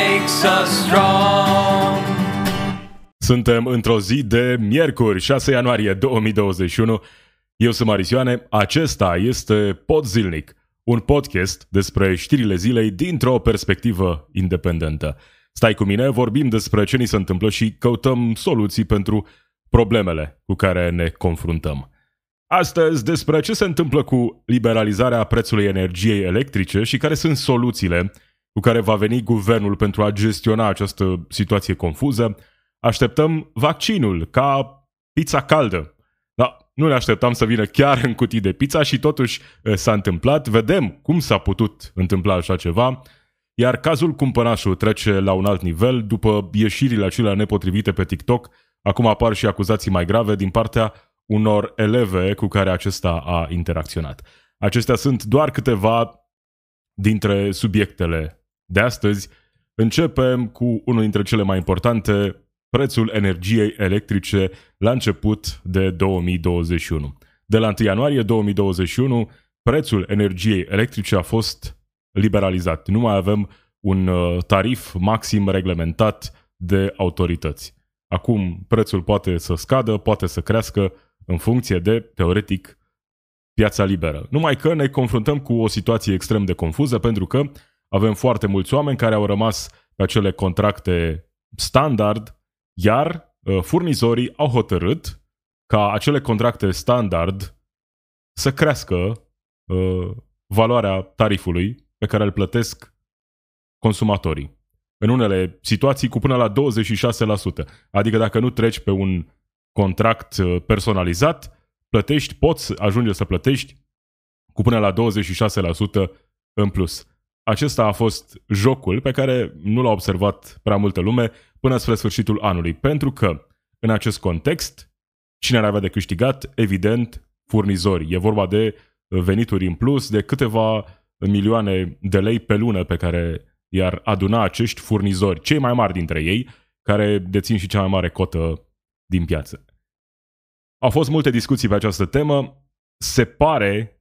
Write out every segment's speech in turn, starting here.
makes us strong. Suntem într-o zi de miercuri, 6 ianuarie 2021. Eu sunt Marisioane, acesta este Pod Zilnic, un podcast despre știrile zilei dintr-o perspectivă independentă. Stai cu mine, vorbim despre ce ni se întâmplă și căutăm soluții pentru problemele cu care ne confruntăm. Astăzi despre ce se întâmplă cu liberalizarea prețului energiei electrice și care sunt soluțiile cu care va veni guvernul pentru a gestiona această situație confuză. Așteptăm vaccinul ca pizza caldă. Da, nu ne așteptam să vină chiar în cutii de pizza și totuși eh, s-a întâmplat. Vedem cum s-a putut întâmpla așa ceva. Iar cazul cumpănașul trece la un alt nivel după ieșirile acelea nepotrivite pe TikTok. Acum apar și acuzații mai grave din partea unor eleve cu care acesta a interacționat. Acestea sunt doar câteva dintre subiectele de astăzi. Începem cu unul dintre cele mai importante, prețul energiei electrice la început de 2021. De la 1 ianuarie 2021, prețul energiei electrice a fost liberalizat. Nu mai avem un uh, tarif maxim reglementat de autorități. Acum prețul poate să scadă, poate să crească în funcție de, teoretic, piața liberă. Numai că ne confruntăm cu o situație extrem de confuză pentru că avem foarte mulți oameni care au rămas pe acele contracte standard, iar uh, furnizorii au hotărât ca acele contracte standard să crească uh, valoarea tarifului pe care îl plătesc consumatorii. În unele situații cu până la 26%. Adică dacă nu treci pe un contract uh, personalizat, plătești, poți ajunge să plătești cu până la 26% în plus. Acesta a fost jocul pe care nu l-a observat prea multă lume până spre sfârșitul anului, pentru că în acest context, cine ar avea de câștigat? Evident, furnizori. E vorba de venituri în plus, de câteva milioane de lei pe lună pe care i-ar aduna acești furnizori, cei mai mari dintre ei, care dețin și cea mai mare cotă din piață. Au fost multe discuții pe această temă. Se pare,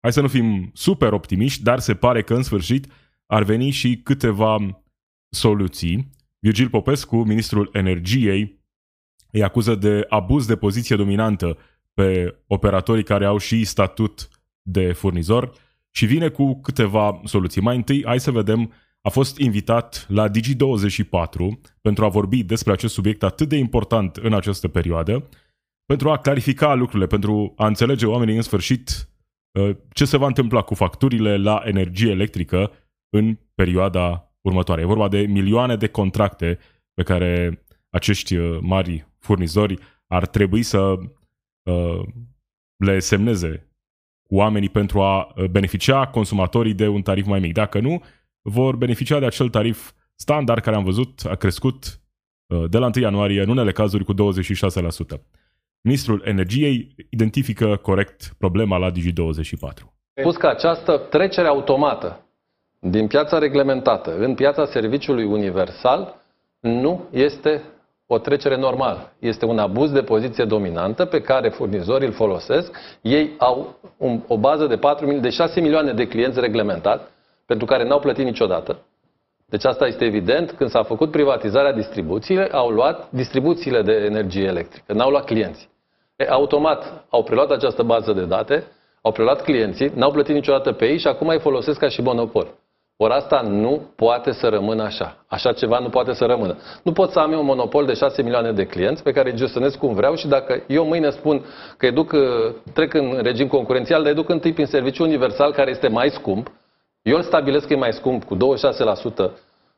hai să nu fim super optimiști, dar se pare că în sfârșit ar veni și câteva soluții. Virgil Popescu, ministrul energiei, îi acuză de abuz de poziție dominantă pe operatorii care au și statut de furnizor și vine cu câteva soluții. Mai întâi, hai să vedem, a fost invitat la Digi24 pentru a vorbi despre acest subiect atât de important în această perioadă, pentru a clarifica lucrurile, pentru a înțelege oamenii în sfârșit uh, ce se va întâmpla cu facturile la energie electrică în perioada următoare. E vorba de milioane de contracte pe care acești uh, mari furnizori ar trebui să uh, le semneze oamenii pentru a uh, beneficia consumatorii de un tarif mai mic. Dacă nu, vor beneficia de acel tarif standard care am văzut a crescut uh, de la 1 ianuarie, în unele cazuri cu 26%. Ministrul Energiei identifică corect problema la Digi24. Spus că această trecere automată din piața reglementată în piața serviciului universal nu este o trecere normală. Este un abuz de poziție dominantă pe care furnizorii îl folosesc. Ei au un, o bază de, 4, de 6 milioane de clienți reglementat, pentru care n-au plătit niciodată. Deci asta este evident. Când s-a făcut privatizarea distribuțiile, au luat distribuțiile de energie electrică, n-au luat clienții. E, automat au preluat această bază de date, au preluat clienții, n-au plătit niciodată pe ei și acum îi folosesc ca și monopol. Ori asta nu poate să rămână așa. Așa ceva nu poate să rămână. Nu pot să am eu un monopol de 6 milioane de clienți pe care îi gestionez cum vreau și dacă eu mâine spun că educ, trec în regim concurențial, dar educ întâi prin serviciu universal care este mai scump, eu îl stabilesc că e mai scump cu 26%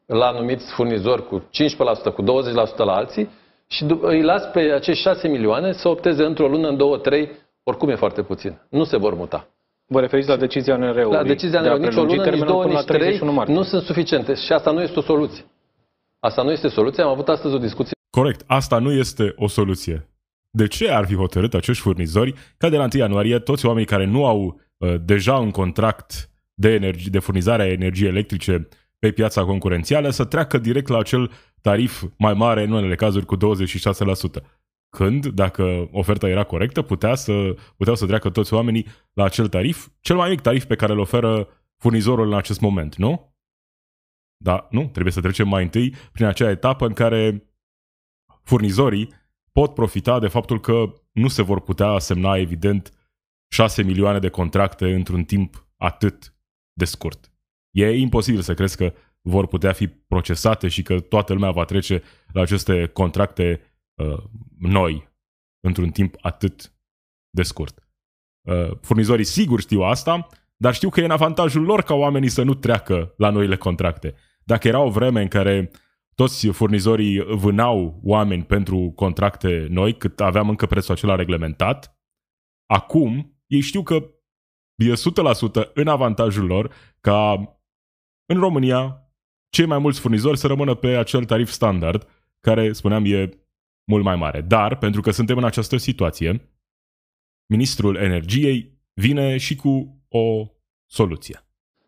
la anumiți furnizori, cu 15%, cu 20% la alții și îi las pe acești 6 milioane să opteze într-o lună, în două, trei, oricum e foarte puțin. Nu se vor muta. Vă referiți la decizia NR-ului? La decizia NR-ului. Nici o lună, nici două, nici trei nu sunt suficiente. Și asta nu este o soluție. Asta nu este soluția. Am avut astăzi o discuție. Corect, asta nu este o soluție. De ce ar fi hotărât acești furnizori ca de la 1 ianuarie toți oamenii care nu au uh, deja un contract de, energie, de furnizare a energiei electrice pe piața concurențială să treacă direct la acel tarif mai mare în unele cazuri cu 26%? Când, dacă oferta era corectă, putea să, puteau să treacă toți oamenii la acel tarif, cel mai mic tarif pe care îl oferă furnizorul în acest moment, nu? Da, nu, trebuie să trecem mai întâi prin acea etapă în care furnizorii pot profita de faptul că nu se vor putea semna, evident, 6 milioane de contracte într-un timp atât de scurt. E imposibil să crezi că vor putea fi procesate și că toată lumea va trece la aceste contracte uh, noi într-un timp atât de scurt. Uh, furnizorii sigur știu asta, dar știu că e în avantajul lor ca oamenii să nu treacă la noile contracte. Dacă era o vreme în care toți furnizorii vânau oameni pentru contracte noi, cât aveam încă prețul acela reglementat, acum ei știu că e 100% în avantajul lor ca în România cei mai mulți furnizori să rămână pe acel tarif standard, care, spuneam, e mult mai mare. Dar, pentru că suntem în această situație, ministrul energiei vine și cu o soluție.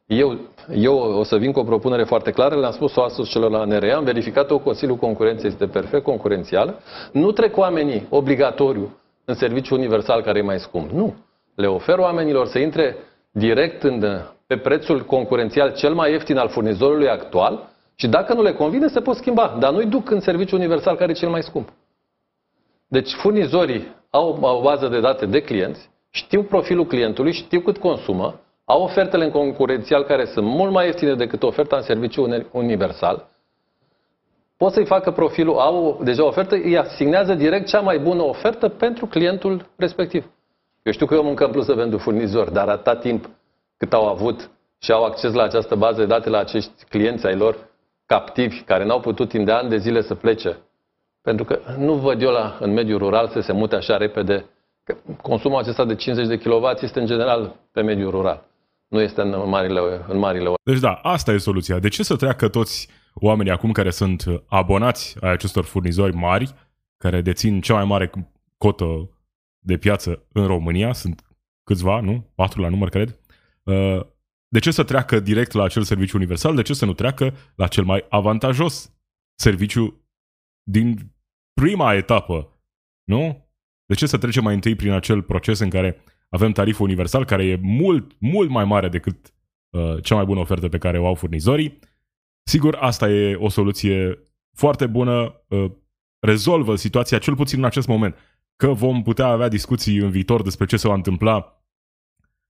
Eu, eu o să vin cu o propunere foarte clară, le-am spus-o astăzi celor la NRA, am verificat-o, Consiliul Concurenței este perfect concurențial. Nu trec oamenii obligatoriu în serviciu universal care e mai scump. Nu. Le ofer oamenilor să intre direct în, pe prețul concurențial cel mai ieftin al furnizorului actual și dacă nu le convine, se pot schimba. Dar nu-i duc în serviciu universal care e cel mai scump. Deci furnizorii au o bază de date de clienți, știu profilul clientului, știu cât consumă, au ofertele în concurențial care sunt mult mai ieftine decât oferta în serviciu universal, pot să-i facă profilul, au deja ofertă, îi asignează direct cea mai bună ofertă pentru clientul respectiv. Eu știu că eu mâncăm plus să pentru furnizori, dar atâta timp cât au avut și au acces la această bază de date la acești clienți ai lor captivi, care n-au putut timp de ani de zile să plece. Pentru că nu văd eu la, în mediul rural să se mute așa repede. Că consumul acesta de 50 de kW este în general pe mediul rural nu este în marile, în marile Deci da, asta e soluția. De ce să treacă toți oamenii acum care sunt abonați ai acestor furnizori mari, care dețin cea mai mare cotă de piață în România, sunt câțiva, nu? Patru la număr, cred. Uh, de ce să treacă direct la acel serviciu universal? De ce să nu treacă la cel mai avantajos serviciu din prima etapă? Nu? De ce să trecem mai întâi prin acel proces în care avem tariful universal care e mult, mult mai mare decât uh, cea mai bună ofertă pe care o au furnizorii. Sigur, asta e o soluție foarte bună, uh, rezolvă situația cel puțin în acest moment. Că vom putea avea discuții în viitor despre ce se va întâmpla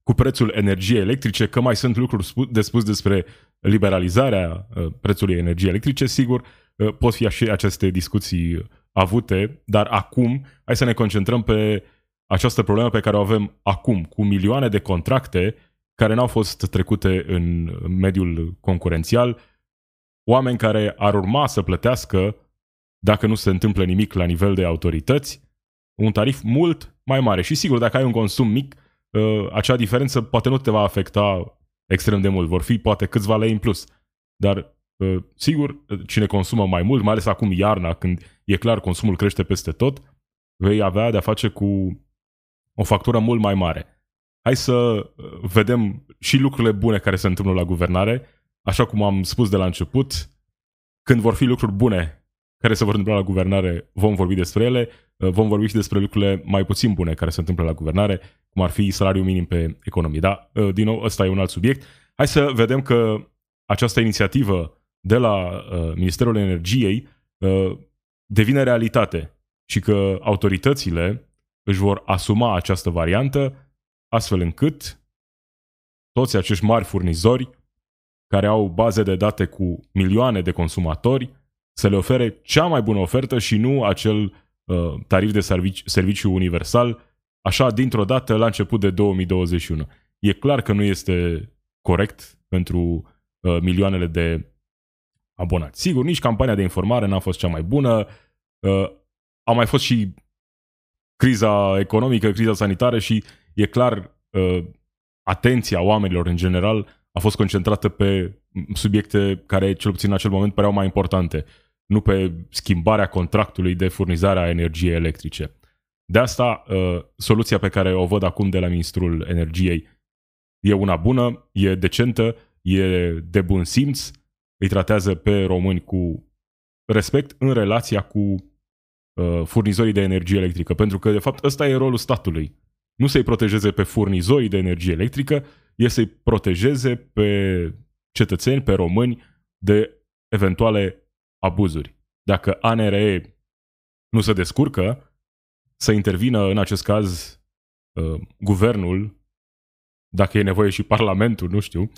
cu prețul energiei electrice, că mai sunt lucruri de spus despre liberalizarea uh, prețului energiei electrice, sigur, uh, pot fi și aceste discuții avute, dar acum hai să ne concentrăm pe această problemă pe care o avem acum, cu milioane de contracte care n-au fost trecute în mediul concurențial, oameni care ar urma să plătească, dacă nu se întâmplă nimic la nivel de autorități, un tarif mult mai mare. Și sigur, dacă ai un consum mic, uh, acea diferență poate nu te va afecta extrem de mult. Vor fi poate câțiva lei în plus. Dar, uh, sigur, cine consumă mai mult, mai ales acum iarna, când e clar consumul crește peste tot, vei avea de-a face cu o factură mult mai mare. Hai să uh, vedem și lucrurile bune care se întâmplă la guvernare. Așa cum am spus de la început, când vor fi lucruri bune care se vor întâmpla la guvernare, vom vorbi despre ele. Uh, vom vorbi și despre lucrurile mai puțin bune care se întâmplă la guvernare, cum ar fi salariul minim pe economie. Da, uh, din nou, ăsta e un alt subiect. Hai să vedem că această inițiativă de la Ministerul Energiei devine realitate și că autoritățile își vor asuma această variantă, astfel încât toți acești mari furnizori care au baze de date cu milioane de consumatori să le ofere cea mai bună ofertă și nu acel uh, tarif de servici, serviciu universal, așa dintr-o dată la început de 2021. E clar că nu este corect pentru uh, milioanele de abonați. Sigur, nici campania de informare n-a fost cea mai bună, uh, a mai fost și criza economică, criza sanitară și e clar uh, atenția oamenilor în general a fost concentrată pe subiecte care, cel puțin în acel moment, păreau mai importante. Nu pe schimbarea contractului de furnizare a energiei electrice. De asta, uh, soluția pe care o văd acum de la Ministrul Energiei e una bună, e decentă, e de bun simț, îi tratează pe români cu respect în relația cu uh, furnizorii de energie electrică. Pentru că, de fapt, ăsta e rolul statului. Nu să-i protejeze pe furnizorii de energie electrică, e să-i protejeze pe cetățeni, pe români, de eventuale abuzuri. Dacă ANRE nu se descurcă, să intervină în acest caz uh, guvernul, dacă e nevoie și parlamentul, nu știu,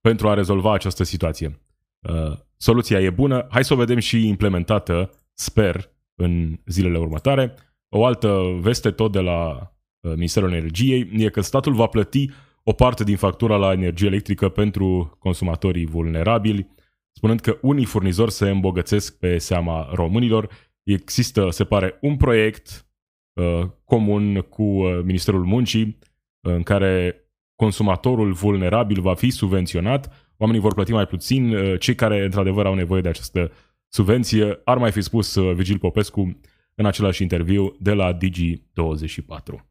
pentru a rezolva această situație. Uh, soluția e bună, hai să o vedem și implementată, sper, în zilele următoare. O altă veste tot de la uh, Ministerul Energiei e că statul va plăti o parte din factura la energie electrică pentru consumatorii vulnerabili, spunând că unii furnizori se îmbogățesc pe seama românilor. Există, se pare, un proiect uh, comun cu uh, Ministerul Muncii în care consumatorul vulnerabil va fi subvenționat, oamenii vor plăti mai puțin, uh, cei care într-adevăr au nevoie de această subvenție, ar mai fi spus uh, Vigil Popescu în același interviu de la Digi24.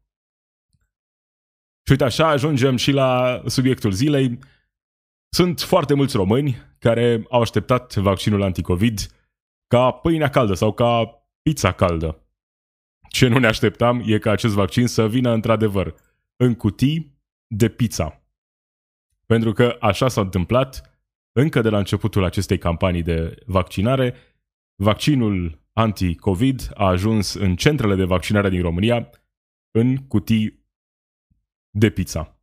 Și uite așa ajungem și la subiectul zilei. Sunt foarte mulți români care au așteptat vaccinul anticovid ca pâinea caldă sau ca pizza caldă. Ce nu ne așteptam e ca acest vaccin să vină într-adevăr în cutii de pizza. Pentru că așa s-a întâmplat încă de la începutul acestei campanii de vaccinare. Vaccinul anti-COVID a ajuns în centrele de vaccinare din România în cutii de pizza.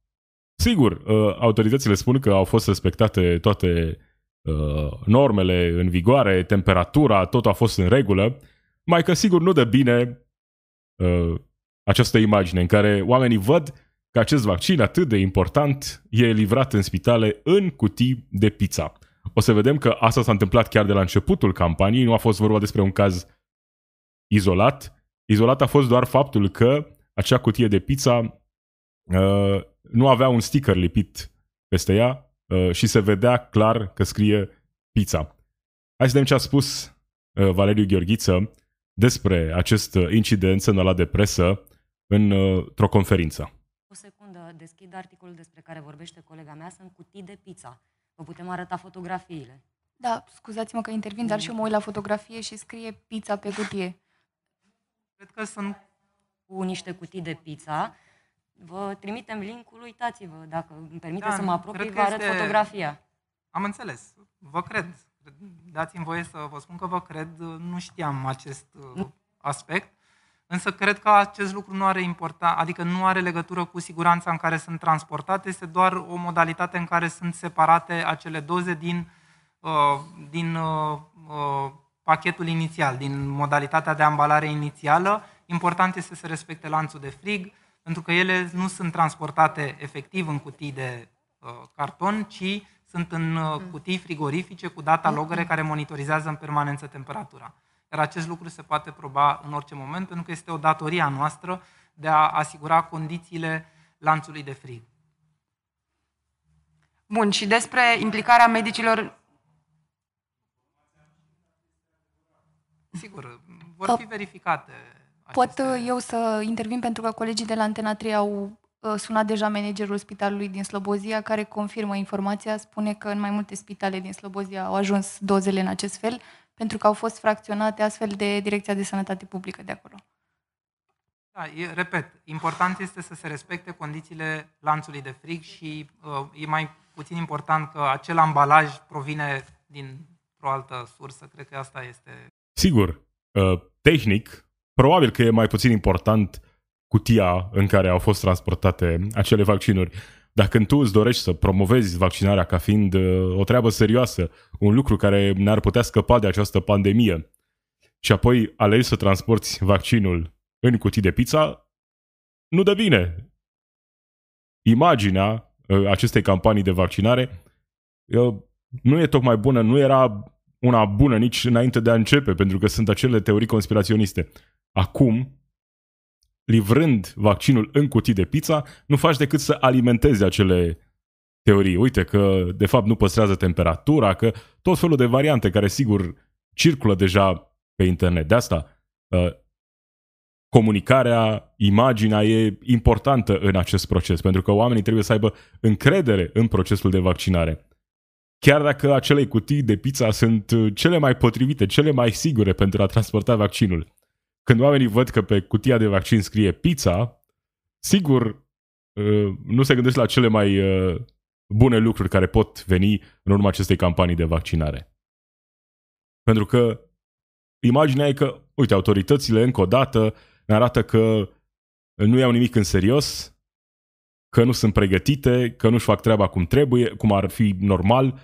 Sigur, uh, autoritățile spun că au fost respectate toate uh, normele în vigoare, temperatura, tot a fost în regulă, mai că sigur nu dă bine uh, această imagine în care oamenii văd că acest vaccin atât de important e livrat în spitale în cutii de pizza. O să vedem că asta s-a întâmplat chiar de la începutul campaniei, nu a fost vorba despre un caz izolat. Izolat a fost doar faptul că acea cutie de pizza uh, nu avea un sticker lipit peste ea uh, și se vedea clar că scrie pizza. Hai să vedem ce a spus uh, Valeriu Gheorghiță despre acest incident semnalat de presă în, uh, într-o conferință. O secundă, deschid articolul despre care vorbește colega mea, sunt cutii de pizza. Vă putem arăta fotografiile. Da, scuzați-mă că intervin, dar și eu mă uit la fotografie și scrie pizza pe cutie. Cred că sunt cu niște cutii de pizza. Vă trimitem linkul, uitați-vă, dacă îmi permite Da, să mă apropii, cred vă că arăt este- fotografia. Am înțeles. Vă cred. Dați-mi voie să vă spun că vă cred. Nu știam acest uh, aspect. Însă cred că acest lucru nu are important, adică nu are legătură cu siguranța în care sunt transportate, este doar o modalitate în care sunt separate acele doze din, uh, din uh, uh, pachetul inițial, din modalitatea de ambalare inițială. Important este să se respecte lanțul de frig, pentru că ele nu sunt transportate efectiv în cutii de uh, carton, ci sunt în uh, cutii frigorifice cu data logere care monitorizează în permanență temperatura. Iar acest lucru se poate proba în orice moment, pentru că este o datorie a noastră de a asigura condițiile lanțului de frig. Bun, și despre implicarea medicilor... Sigur, vor fi verificate. Pot aceste- uh, eu să intervin pentru că colegii de la Antena 3 au uh, sunat deja managerul spitalului din Slobozia care confirmă informația, spune că în mai multe spitale din Slobozia au ajuns dozele în acest fel pentru că au fost fracționate astfel de Direcția de Sănătate Publică de acolo. Da, e, repet, important este să se respecte condițiile lanțului de frig și uh, e mai puțin important că acel ambalaj provine dintr-o altă sursă. Cred că asta este Sigur, uh, tehnic, probabil că e mai puțin important cutia în care au fost transportate acele vaccinuri. Dar când tu îți dorești să promovezi vaccinarea ca fiind uh, o treabă serioasă, un lucru care ne-ar putea scăpa de această pandemie, și apoi alegi să transporti vaccinul în cutii de pizza, nu dă bine. Imaginea uh, acestei campanii de vaccinare uh, nu e tocmai bună, nu era una bună nici înainte de a începe, pentru că sunt acele teorii conspiraționiste. Acum, livrând vaccinul în cutii de pizza, nu faci decât să alimentezi acele teorii. Uite că, de fapt, nu păstrează temperatura, că tot felul de variante care, sigur, circulă deja pe internet. De asta uh, comunicarea, imaginea e importantă în acest proces, pentru că oamenii trebuie să aibă încredere în procesul de vaccinare. Chiar dacă acele cutii de pizza sunt uh, cele mai potrivite, cele mai sigure pentru a transporta vaccinul. Când oamenii văd că pe cutia de vaccin scrie pizza, sigur uh, nu se gândesc la cele mai uh, bune lucruri care pot veni în urma acestei campanii de vaccinare. Pentru că imaginea e că, uite, autoritățile încă o dată ne arată că nu iau nimic în serios, că nu sunt pregătite, că nu-și fac treaba cum trebuie, cum ar fi normal,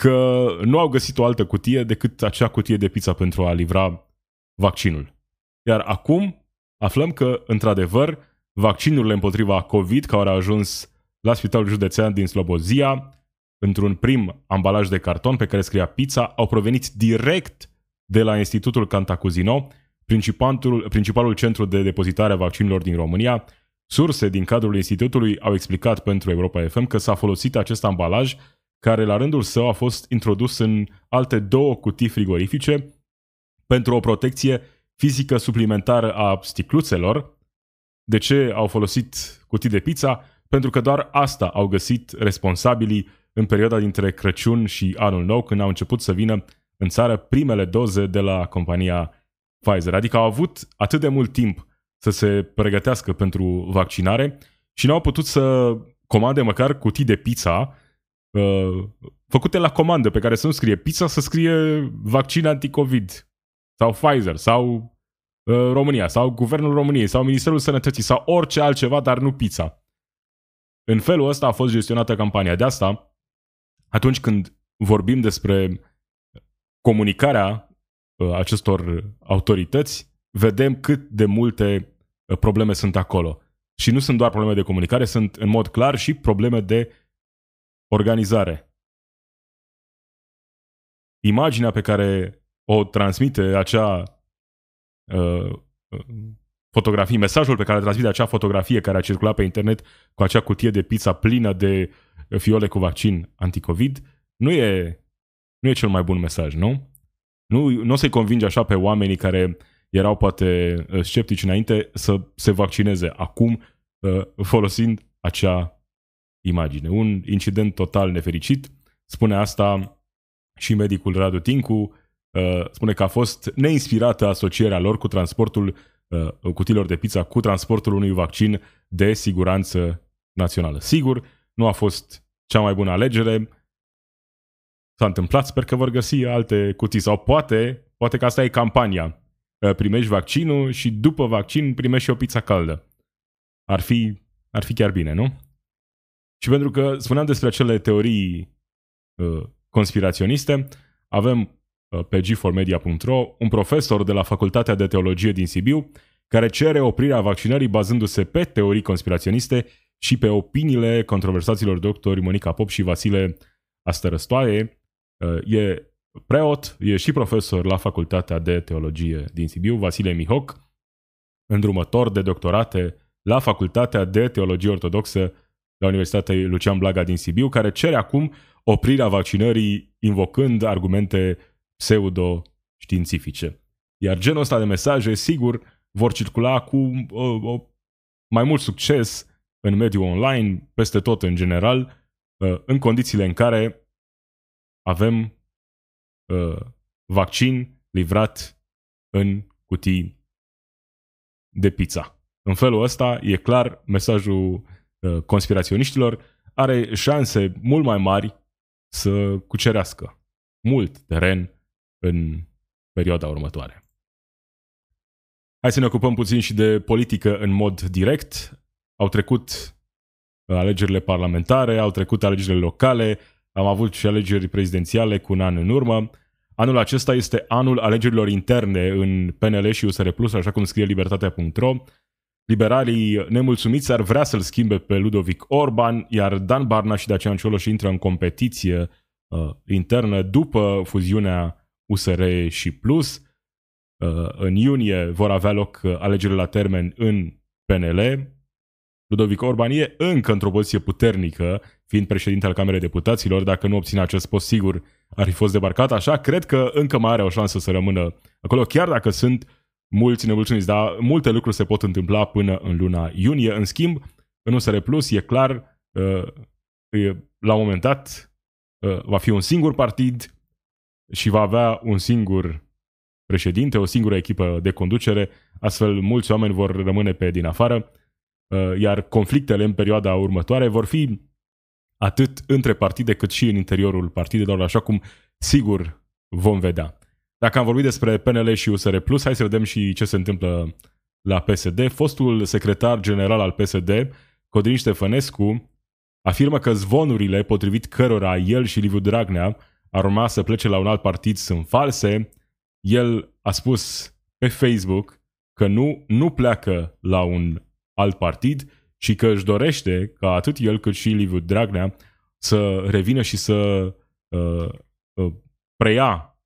că nu au găsit o altă cutie decât acea cutie de pizza pentru a livra vaccinul. Iar acum aflăm că, într-adevăr, vaccinurile împotriva COVID care au ajuns la Spitalul Județean din Slobozia, într-un prim ambalaj de carton pe care scria pizza, au provenit direct de la Institutul Cantacuzino, principalul, principalul centru de depozitare a vaccinurilor din România. Surse din cadrul institutului au explicat pentru Europa FM că s-a folosit acest ambalaj care la rândul său a fost introdus în alte două cutii frigorifice pentru o protecție fizică suplimentară a sticluțelor. De ce au folosit cutii de pizza? Pentru că doar asta au găsit responsabilii în perioada dintre Crăciun și Anul Nou, când au început să vină în țară primele doze de la compania Pfizer. Adică au avut atât de mult timp să se pregătească pentru vaccinare și nu au putut să comande măcar cutii de pizza uh, făcute la comandă, pe care să nu scrie pizza, să scrie vaccin anticovid sau Pfizer sau uh, România sau Guvernul României sau Ministerul Sănătății sau orice altceva, dar nu pizza. În felul ăsta a fost gestionată campania. De asta, atunci când vorbim despre comunicarea uh, acestor autorități, vedem cât de multe uh, probleme sunt acolo. Și nu sunt doar probleme de comunicare, sunt în mod clar și probleme de organizare. Imaginea pe care o transmite acea uh, fotografie, mesajul pe care îl transmite acea fotografie care a circulat pe internet cu acea cutie de pizza plină de fiole cu vaccin anticovid, nu e, nu e cel mai bun mesaj, nu? Nu, nu o să-i convinge așa pe oamenii care erau poate uh, sceptici înainte să se vaccineze acum uh, folosind acea imagine. Un incident total nefericit. Spune asta și medicul Radu Tincu. Uh, spune că a fost neinspirată asocierea lor cu transportul cutilor de pizza cu transportul unui vaccin de siguranță națională. Sigur, nu a fost cea mai bună alegere, s-a întâmplat, sper că vor găsi alte cutii sau poate, poate că asta e campania. Primești vaccinul și după vaccin primești și o pizza caldă. Ar fi, ar fi chiar bine, nu? Și pentru că spuneam despre acele teorii uh, conspiraționiste, avem uh, pe g4media.ro un profesor de la Facultatea de Teologie din Sibiu care cere oprirea vaccinării bazându-se pe teorii conspiraționiste și pe opiniile controversaților doctori Monica Pop și Vasile Astărăstoaie, Uh, e preot, e și profesor la Facultatea de Teologie din Sibiu, Vasile Mihoc, îndrumător de doctorate la Facultatea de Teologie Ortodoxă la Universitatea Lucian Blaga din Sibiu, care cere acum oprirea vaccinării invocând argumente pseudo-științifice. Iar genul ăsta de mesaje, sigur, vor circula cu o, o, mai mult succes în mediul online, peste tot în general, uh, în condițiile în care avem uh, vaccin livrat în cutii de pizza. În felul ăsta, e clar, mesajul uh, conspiraționiștilor are șanse mult mai mari să cucerească mult teren în perioada următoare. Hai să ne ocupăm puțin și de politică în mod direct. Au trecut uh, alegerile parlamentare, au trecut alegerile locale, am avut și alegeri prezidențiale cu un an în urmă. Anul acesta este anul alegerilor interne în PNL și USR Plus, așa cum scrie libertatea.ro. Liberalii nemulțumiți ar vrea să-l schimbe pe Ludovic Orban, iar Dan Barna și Dacian Cioloș intră în competiție uh, internă după fuziunea USR și Plus. Uh, în iunie vor avea loc alegerile la termen în PNL. Ludovic Orban e încă într-o poziție puternică, fiind președinte al Camerei Deputaților, dacă nu obține acest post sigur ar fi fost debarcat, așa cred că încă mai are o șansă să rămână acolo, chiar dacă sunt mulți nemulțumiți, dar multe lucruri se pot întâmpla până în luna iunie. În schimb, în USR Plus e clar, uh, la un moment dat uh, va fi un singur partid și va avea un singur președinte, o singură echipă de conducere, astfel mulți oameni vor rămâne pe din afară, uh, iar conflictele în perioada următoare vor fi atât între partide cât și în interiorul partidelor, așa cum sigur vom vedea. Dacă am vorbit despre PNL și USR Plus, hai să vedem și ce se întâmplă la PSD. Fostul secretar general al PSD, Codrin Ștefănescu, afirmă că zvonurile potrivit cărora el și Liviu Dragnea ar urma să plece la un alt partid sunt false. El a spus pe Facebook că nu, nu pleacă la un alt partid și că își dorește ca atât el cât și Liviu Dragnea să revină și să uh, uh, preia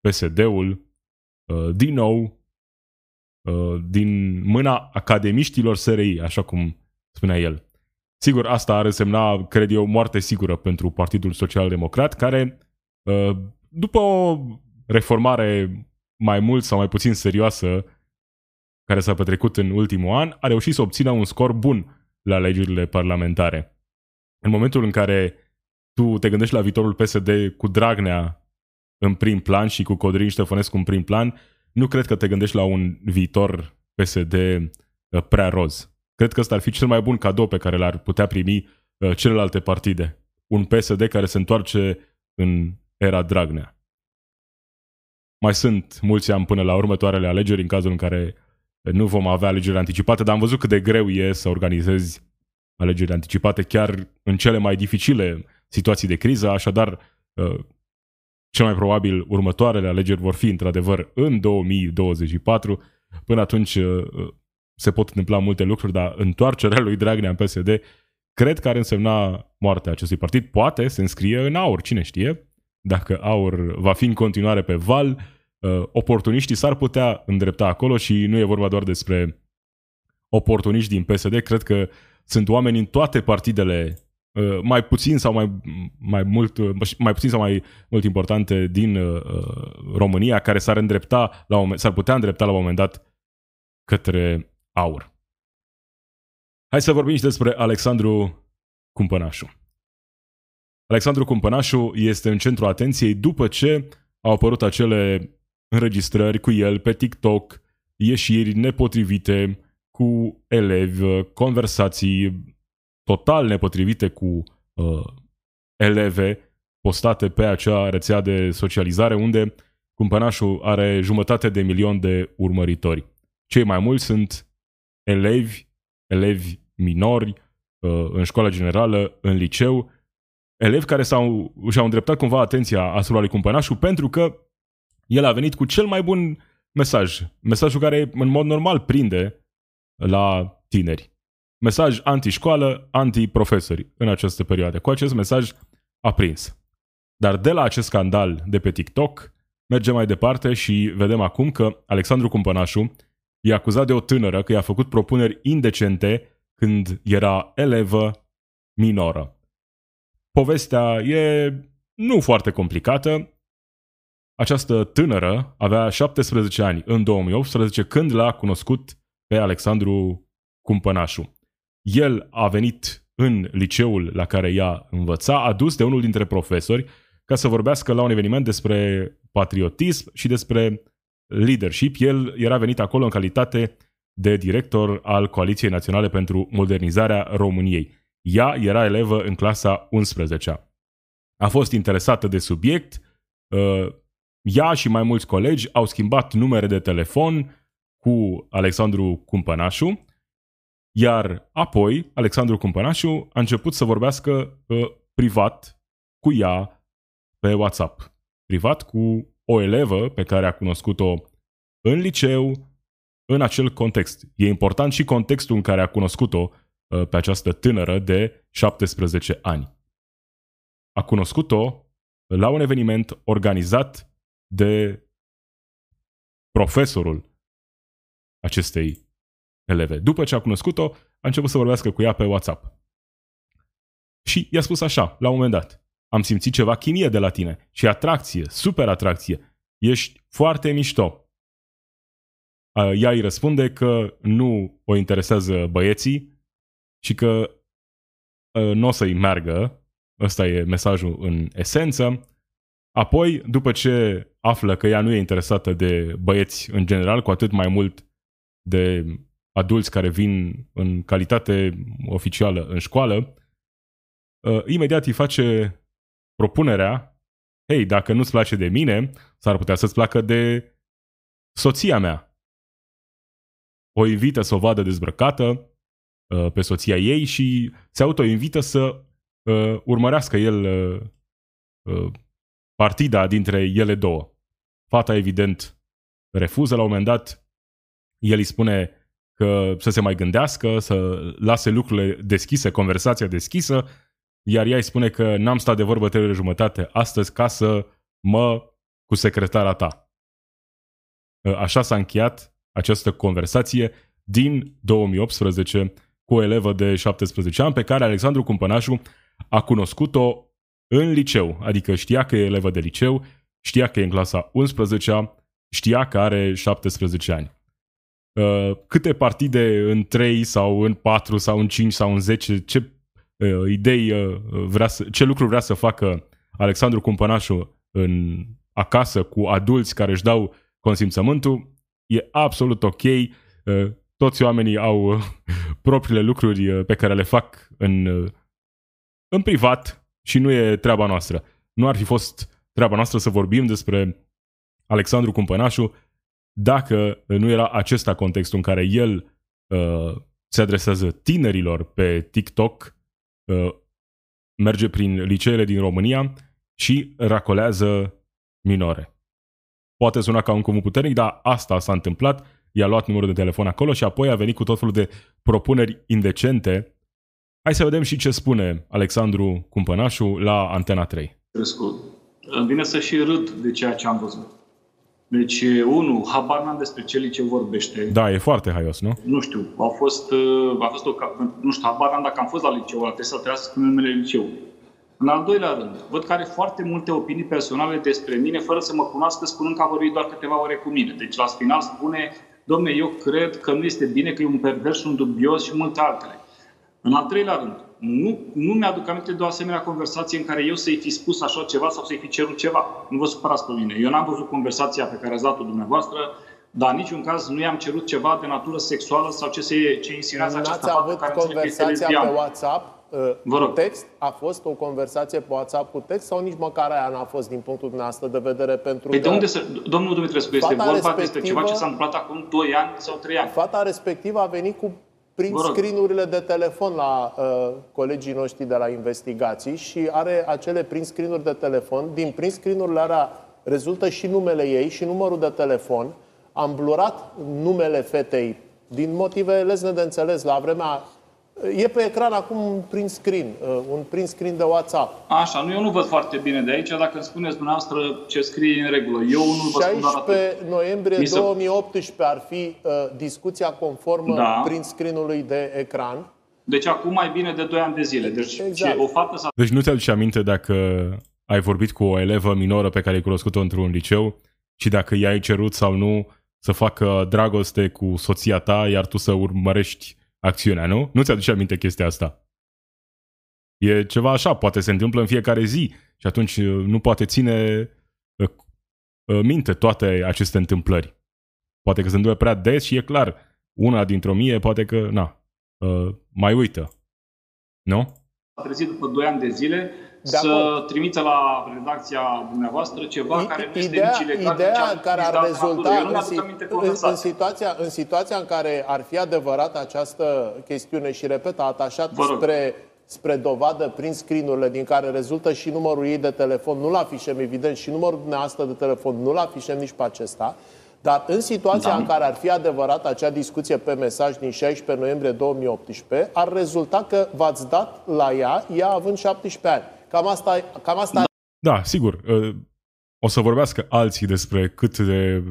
PSD-ul uh, din nou uh, din mâna academiștilor SRI, așa cum spunea el. Sigur, asta ar însemna, cred eu, moarte sigură pentru Partidul Social Democrat, care, uh, după o reformare mai mult sau mai puțin serioasă care s-a petrecut în ultimul an, a reușit să obțină un scor bun la alegerile parlamentare. În momentul în care tu te gândești la viitorul PSD cu Dragnea în prim plan și cu Codrin Ștefănescu în prim plan, nu cred că te gândești la un viitor PSD uh, prea roz. Cred că ăsta ar fi cel mai bun cadou pe care l-ar putea primi uh, celelalte partide. Un PSD care se întoarce în era Dragnea. Mai sunt mulți ani până la următoarele alegeri în cazul în care nu vom avea alegeri anticipate, dar am văzut cât de greu e să organizezi alegeri anticipate chiar în cele mai dificile situații de criză, așadar uh, cel mai probabil următoarele alegeri vor fi într-adevăr în 2024. Până atunci uh, se pot întâmpla multe lucruri, dar întoarcerea lui Dragnea în PSD cred că ar însemna moartea acestui partid. Poate se înscrie în aur, cine știe, dacă aur va fi în continuare pe val, uh, oportuniștii s-ar putea îndrepta acolo și nu e vorba doar despre oportuniști din PSD, cred că sunt oameni în toate partidele uh, mai puțin sau mai, mai mult uh, mai puțin sau mai mult importante din uh, România care s-ar îndrepta la un, s-ar putea îndrepta la un moment dat către aur. Hai să vorbim și despre Alexandru Cumpănașu. Alexandru Cumpănașu este în centrul atenției după ce au apărut acele înregistrări cu el pe TikTok, ieșiri nepotrivite cu elevi, conversații total nepotrivite cu uh, eleve postate pe acea rețea de socializare unde cumpănașul are jumătate de milion de urmăritori. Cei mai mulți sunt elevi, elevi minori, uh, în școala generală, în liceu, elevi care s-au, și-au îndreptat cumva atenția asupra lui Cumpănașu pentru că el a venit cu cel mai bun mesaj. Mesajul care în mod normal prinde la tineri. Mesaj anti-școală, anti-profesori în această perioadă. Cu acest mesaj a prins. Dar de la acest scandal de pe TikTok, mergem mai departe și vedem acum că Alexandru Cumpănașu e acuzat de o tânără că i-a făcut propuneri indecente când era elevă minoră. Povestea e nu foarte complicată, această tânără avea 17 ani în 2018 când l-a cunoscut pe Alexandru Cumpănașu. El a venit în liceul la care ea învăța, adus de unul dintre profesori, ca să vorbească la un eveniment despre patriotism și despre leadership. El era venit acolo în calitate de director al Coaliției Naționale pentru Modernizarea României. Ea era elevă în clasa 11 A fost interesată de subiect, uh, ea și mai mulți colegi au schimbat numere de telefon cu Alexandru Cumpănașu, iar apoi Alexandru Cumpănașu a început să vorbească uh, privat cu ea pe WhatsApp. Privat cu o elevă pe care a cunoscut-o în liceu, în acel context. E important și contextul în care a cunoscut-o uh, pe această tânără de 17 ani. A cunoscut-o la un eveniment organizat de profesorul acestei eleve. După ce a cunoscut-o, a început să vorbească cu ea pe WhatsApp. Și i-a spus așa, la un moment dat, am simțit ceva chimie de la tine și atracție, super atracție. Ești foarte mișto. Ea îi răspunde că nu o interesează băieții și că nu o să-i meargă. Ăsta e mesajul în esență. Apoi, după ce află că ea nu e interesată de băieți în general, cu atât mai mult de adulți care vin în calitate oficială în școală, uh, imediat îi face propunerea, hei, dacă nu-ți place de mine, s-ar putea să-ți placă de soția mea. O invită să o vadă dezbrăcată uh, pe soția ei și se auto-invită să uh, urmărească el partida dintre ele două. Fata, evident, refuză la un moment dat. El îi spune că să se mai gândească, să lase lucrurile deschise, conversația deschisă, iar ea îi spune că n-am stat de vorbă trei jumătate astăzi ca să mă cu secretara ta. Așa s-a încheiat această conversație din 2018 cu o elevă de 17 ani pe care Alexandru Cumpănașu a cunoscut-o în liceu, adică știa că e elevă de liceu, știa că e în clasa 11 știa că are 17 ani. Uh, câte partide în 3 sau în 4 sau în 5 sau în 10, ce uh, idei uh, vrea să, ce lucruri vrea să facă Alexandru Cumpănașu în acasă cu adulți care își dau consimțământul, e absolut ok. Toți oamenii au propriile lucruri pe care le fac în, în privat și nu e treaba noastră. Nu ar fi fost treaba noastră să vorbim despre Alexandru Cumpănașu dacă nu era acesta contextul în care el uh, se adresează tinerilor pe TikTok, uh, merge prin liceele din România și racolează minore. Poate suna ca un cuvânt puternic, dar asta s-a întâmplat. I-a luat numărul de telefon acolo și apoi a venit cu tot felul de propuneri indecente. Hai să vedem și ce spune Alexandru Cumpănașu la Antena 3. Crescut. Îmi vine să și râd de ceea ce am văzut. Deci, unul, habar n-am despre ce liceu vorbește. Da, e foarte haios, nu? Nu știu, a fost, uh, a fost o, nu știu, habar n-am dacă am fost la liceu, trebuie să trăiască în numele liceu. În al doilea rând, văd că are foarte multe opinii personale despre mine, fără să mă cunoască, spunând că a vorbit doar câteva ore cu mine. Deci, la final spune, domne, eu cred că nu este bine, că e un pervers, un dubios și multe altele. În al treilea rând, nu, nu mi-aduc aminte de o asemenea conversație în care eu să-i fi spus așa ceva sau să-i fi cerut ceva. Nu vă supărați pe mine. Eu n-am văzut conversația pe care ați dat-o dumneavoastră, dar în niciun caz nu i-am cerut ceva de natură sexuală sau ce, se, ce insinuează această fată care conversația pe WhatsApp uh, Vă rog. cu text? A fost o conversație pe WhatsApp cu text sau nici măcar aia n-a fost din punctul dumneavoastră de vedere pentru păi că... de unde se... Domnul Dumitrescu, este vorba despre ceva ce s-a întâmplat acum 2 ani sau 3 ani. Fata respectivă a venit cu prin screen-urile de telefon la uh, colegii noștri de la investigații și are acele prin screen-uri de telefon. Din prin screen-urile alea rezultă și numele ei și numărul de telefon. Am blurat numele fetei din motive lesne de înțeles. La vremea E pe ecran acum un print screen, uh, un print screen de WhatsApp. Așa, nu, eu nu văd foarte bine de aici, dacă îmi spuneți dumneavoastră ce scrie în regulă. Eu nu vă spun doar atât. noiembrie Mi 2018 ar fi uh, discuția conformă da. print screen-ului de ecran. Deci acum mai bine de 2 ani de zile. Deci, exact. o fată s-a... deci nu ți-aduce aminte dacă ai vorbit cu o elevă minoră pe care ai cunoscut-o într-un liceu și dacă i-ai cerut sau nu să facă dragoste cu soția ta, iar tu să urmărești acțiunea, nu? Nu ți-aduce aminte chestia asta. E ceva așa, poate se întâmplă în fiecare zi și atunci uh, nu poate ține uh, uh, minte toate aceste întâmplări. Poate că se întâmplă prea des și e clar, una dintr-o mie poate că, na, mai uită. Nu? A trezit după 2 ani de zile de să acord. trimită la redacția dumneavoastră ceva I, care nu ideea, este nici legal, Ideea care ar rezulta în, în, în, situația, în situația în care ar fi adevărat această chestiune și, repet, atașat spre, spre dovadă prin screen din care rezultă și numărul ei de telefon, nu-l afișem evident și numărul dumneavoastră de telefon, nu-l afișem nici pe acesta, dar în situația da. în care ar fi adevărat acea discuție pe mesaj din 16 noiembrie 2018, ar rezulta că v-ați dat la ea, ea având 17 ani. Cam asta, cam asta Da, sigur. Uh, o să vorbească alții despre cât de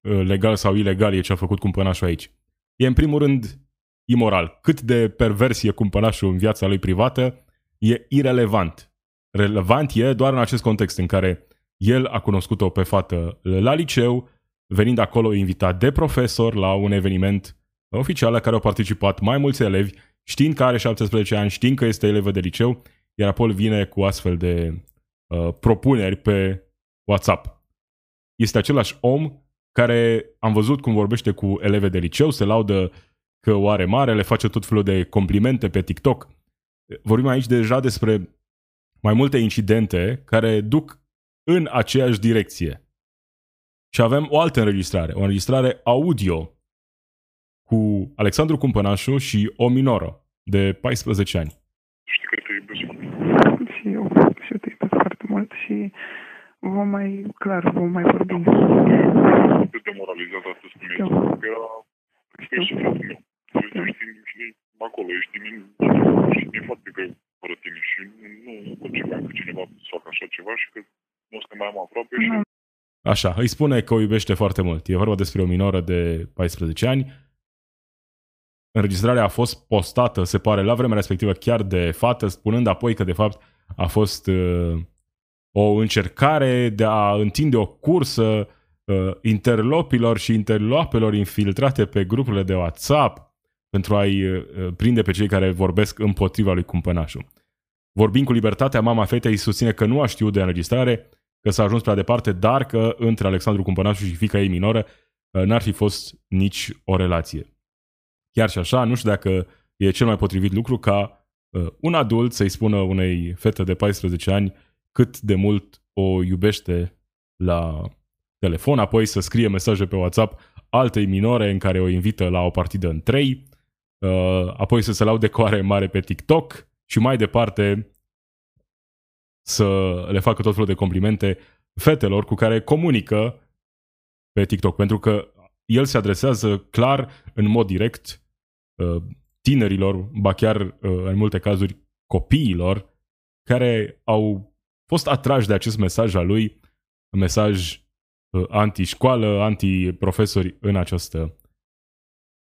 uh, legal sau ilegal e ce a făcut cumpănașul aici. E în primul rând imoral. Cât de pervers e cumpănașul în viața lui privată e irelevant. Relevant e doar în acest context în care el a cunoscut-o pe fată la liceu, venind acolo invitat de profesor la un eveniment oficial la care au participat mai mulți elevi, știind că are 17 ani, știind că este elevă de liceu, iar apoi vine cu astfel de uh, propuneri pe WhatsApp. Este același om care am văzut cum vorbește cu eleve de liceu, se laudă că o are mare, le face tot felul de complimente pe TikTok. Vorbim aici deja despre mai multe incidente care duc în aceeași direcție. Și avem o altă înregistrare, o înregistrare audio cu Alexandru Cumpănașu și o minoră de 14 ani. Știi că te iubesc foarte mult. Și eu, și eu te iubesc foarte mult și vom mai, clar, vom mai vorbi. Cât demoralizat astăzi cum ești, că era, că ești fratele meu. Știi, știi, știi, acolo, ești din, și din foarte greu fără tine și nu concebam că cineva să facă așa ceva și că nu suntem mai am aproape și... Așa, îi spune că o iubește foarte mult. E vorba despre o minoră de 14 ani. Înregistrarea a fost postată, se pare, la vremea respectivă chiar de fată, spunând apoi că de fapt a fost uh, o încercare de a întinde o cursă uh, interlopilor și interlopelor infiltrate pe grupurile de WhatsApp pentru a-i uh, prinde pe cei care vorbesc împotriva lui cumpănașul. Vorbind cu libertatea, mama fetei susține că nu a știut de înregistrare, că s-a ajuns prea departe, dar că între Alexandru Cumpănașu și fica ei minoră uh, n-ar fi fost nici o relație. Chiar și așa, nu știu dacă e cel mai potrivit lucru ca uh, un adult să-i spună unei fete de 14 ani cât de mult o iubește la telefon, apoi să scrie mesaje pe WhatsApp altei minore în care o invită la o partidă în trei, uh, apoi să se laude cu are mare pe TikTok și mai departe să le facă tot felul de complimente fetelor cu care comunică pe TikTok, pentru că el se adresează clar, în mod direct, uh, tinerilor, ba chiar uh, în multe cazuri copiilor, care au fost atrași de acest mesaj al lui, mesaj uh, anti-școală, anti-profesori în această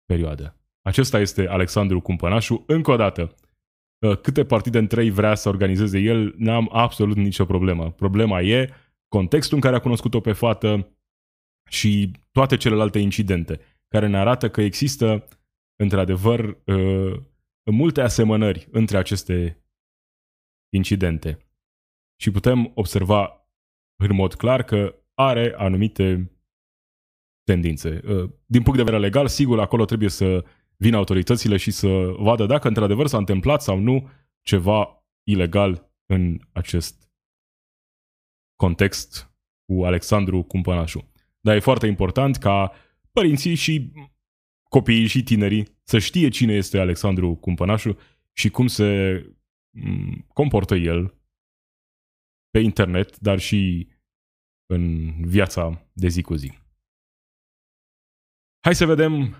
perioadă. Acesta este Alexandru Cumpănașu. Încă o dată, uh, câte partide în trei vrea să organizeze el, n-am absolut nicio problemă. Problema e contextul în care a cunoscut-o pe fată și toate celelalte incidente, care ne arată că există, într-adevăr, uh, multe asemănări între aceste incidente și putem observa în mod clar că are anumite tendințe. Uh, din punct de vedere legal, sigur, acolo trebuie să vină autoritățile și să vadă dacă într-adevăr s-a întâmplat sau nu ceva ilegal în acest context cu Alexandru Cumpănașu. Dar e foarte important ca părinții și copiii și tinerii să știe cine este Alexandru Cumpănașu și cum se mm, comportă el pe internet, dar și în viața de zi cu zi. Hai să vedem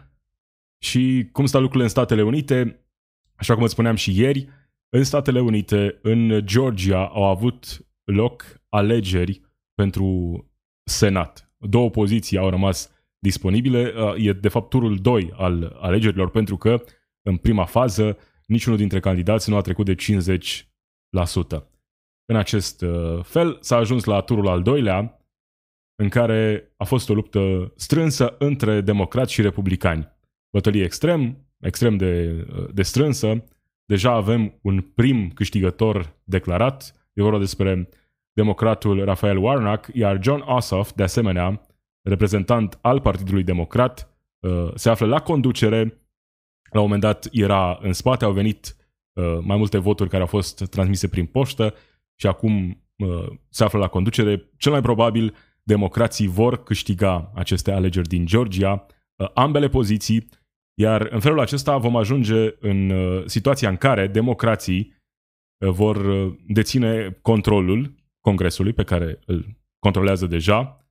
și cum stau lucrurile în Statele Unite. Așa cum îți spuneam și ieri, în Statele Unite, în Georgia, au avut loc alegeri pentru Senat. Două poziții au rămas disponibile. E de fapt turul 2 al alegerilor pentru că în prima fază niciunul dintre candidați nu a trecut de 50%. În acest uh, fel s-a ajuns la turul al doilea, în care a fost o luptă strânsă între democrați și republicani. Bătălie extrem, extrem de, uh, de strânsă. Deja avem un prim câștigător declarat. E vorba despre democratul Rafael Warnock, iar John Ossoff, de asemenea, reprezentant al Partidului Democrat, uh, se află la conducere. La un moment dat era în spate, au venit mai multe voturi care au fost transmise prin poștă și acum uh, se află la conducere. Cel mai probabil, democrații vor câștiga aceste alegeri din Georgia, uh, ambele poziții, iar în felul acesta vom ajunge în uh, situația în care democrații uh, vor uh, deține controlul Congresului, pe care îl controlează deja,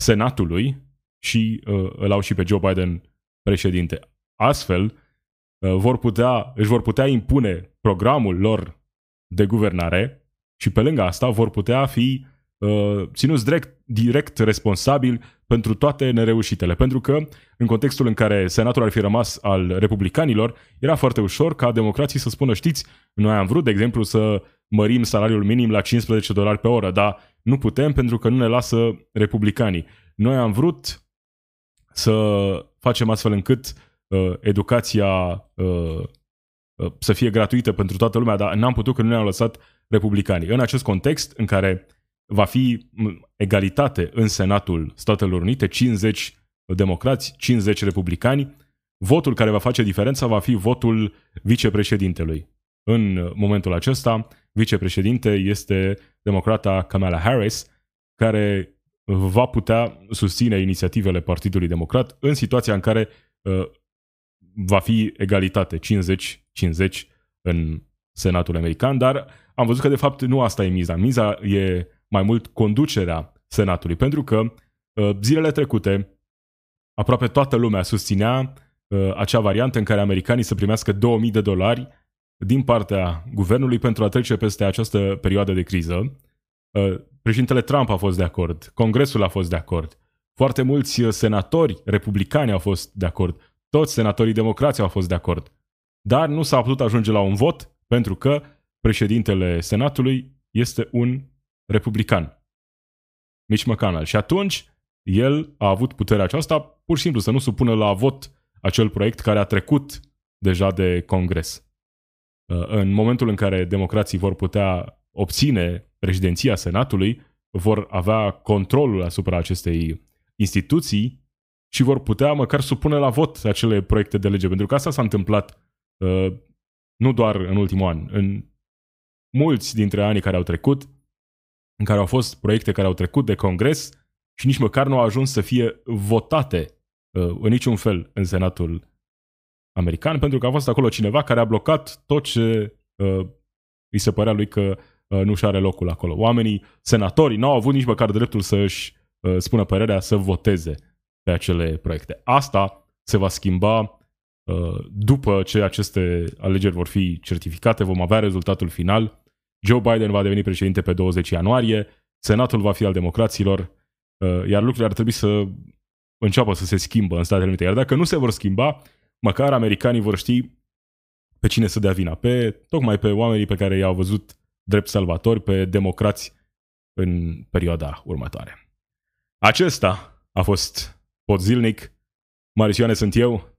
Senatului și uh, îl au și pe Joe Biden președinte. Astfel, uh, vor putea, își vor putea impune programul lor de guvernare și pe lângă asta vor putea fi uh, ținuți direct, direct responsabil pentru toate nereușitele. Pentru că, în contextul în care Senatul ar fi rămas al republicanilor, era foarte ușor ca democrații să spună, știți, noi am vrut, de exemplu, să mărim salariul minim la 15 dolari pe oră, dar nu putem pentru că nu ne lasă republicanii. Noi am vrut să facem astfel încât uh, educația uh, uh, să fie gratuită pentru toată lumea, dar n-am putut că nu ne-au lăsat republicanii. În acest context în care va fi egalitate în Senatul Statelor Unite, 50 democrați, 50 republicani, votul care va face diferența va fi votul vicepreședintelui. În momentul acesta, vicepreședinte este democrata Kamala Harris, care va putea susține inițiativele Partidului Democrat în situația în care uh, va fi egalitate 50-50 în Senatul American, dar am văzut că de fapt nu asta e miza. Miza e mai mult conducerea Senatului, pentru că uh, zilele trecute aproape toată lumea susținea uh, acea variantă în care americanii să primească 2000 de dolari din partea guvernului pentru a trece peste această perioadă de criză. Uh, președintele Trump a fost de acord, Congresul a fost de acord, foarte mulți senatori republicani au fost de acord, toți senatorii democrați au fost de acord. Dar nu s-a putut ajunge la un vot pentru că președintele Senatului este un republican. Mitch McConnell. Și atunci el a avut puterea aceasta pur și simplu să nu supună la vot acel proiect care a trecut deja de Congres. Uh, în momentul în care democrații vor putea obține președinția Senatului, vor avea controlul asupra acestei instituții și vor putea măcar supune la vot acele proiecte de lege. Pentru că asta s-a întâmplat uh, nu doar în ultimul an, în mulți dintre anii care au trecut, în care au fost proiecte care au trecut de Congres și nici măcar nu au ajuns să fie votate uh, în niciun fel în Senatul american, pentru că a fost acolo cineva care a blocat tot ce uh, îi se părea lui că uh, nu și are locul acolo. Oamenii, senatorii, n-au avut nici măcar dreptul să își uh, spună părerea să voteze pe acele proiecte. Asta se va schimba uh, după ce aceste alegeri vor fi certificate, vom avea rezultatul final Joe Biden va deveni președinte pe 20 ianuarie, Senatul va fi al democraților, uh, iar lucrurile ar trebui să înceapă să se schimbă în Statele Unite. Iar dacă nu se vor schimba, măcar americanii vor ști pe cine să dea vina. Pe, tocmai pe oamenii pe care i-au văzut drept salvatori, pe democrați în perioada următoare. Acesta a fost Pod Zilnic. Marisioane sunt eu.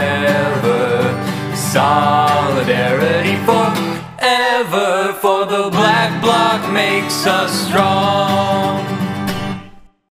solidarity forever for the black bloc makes us strong.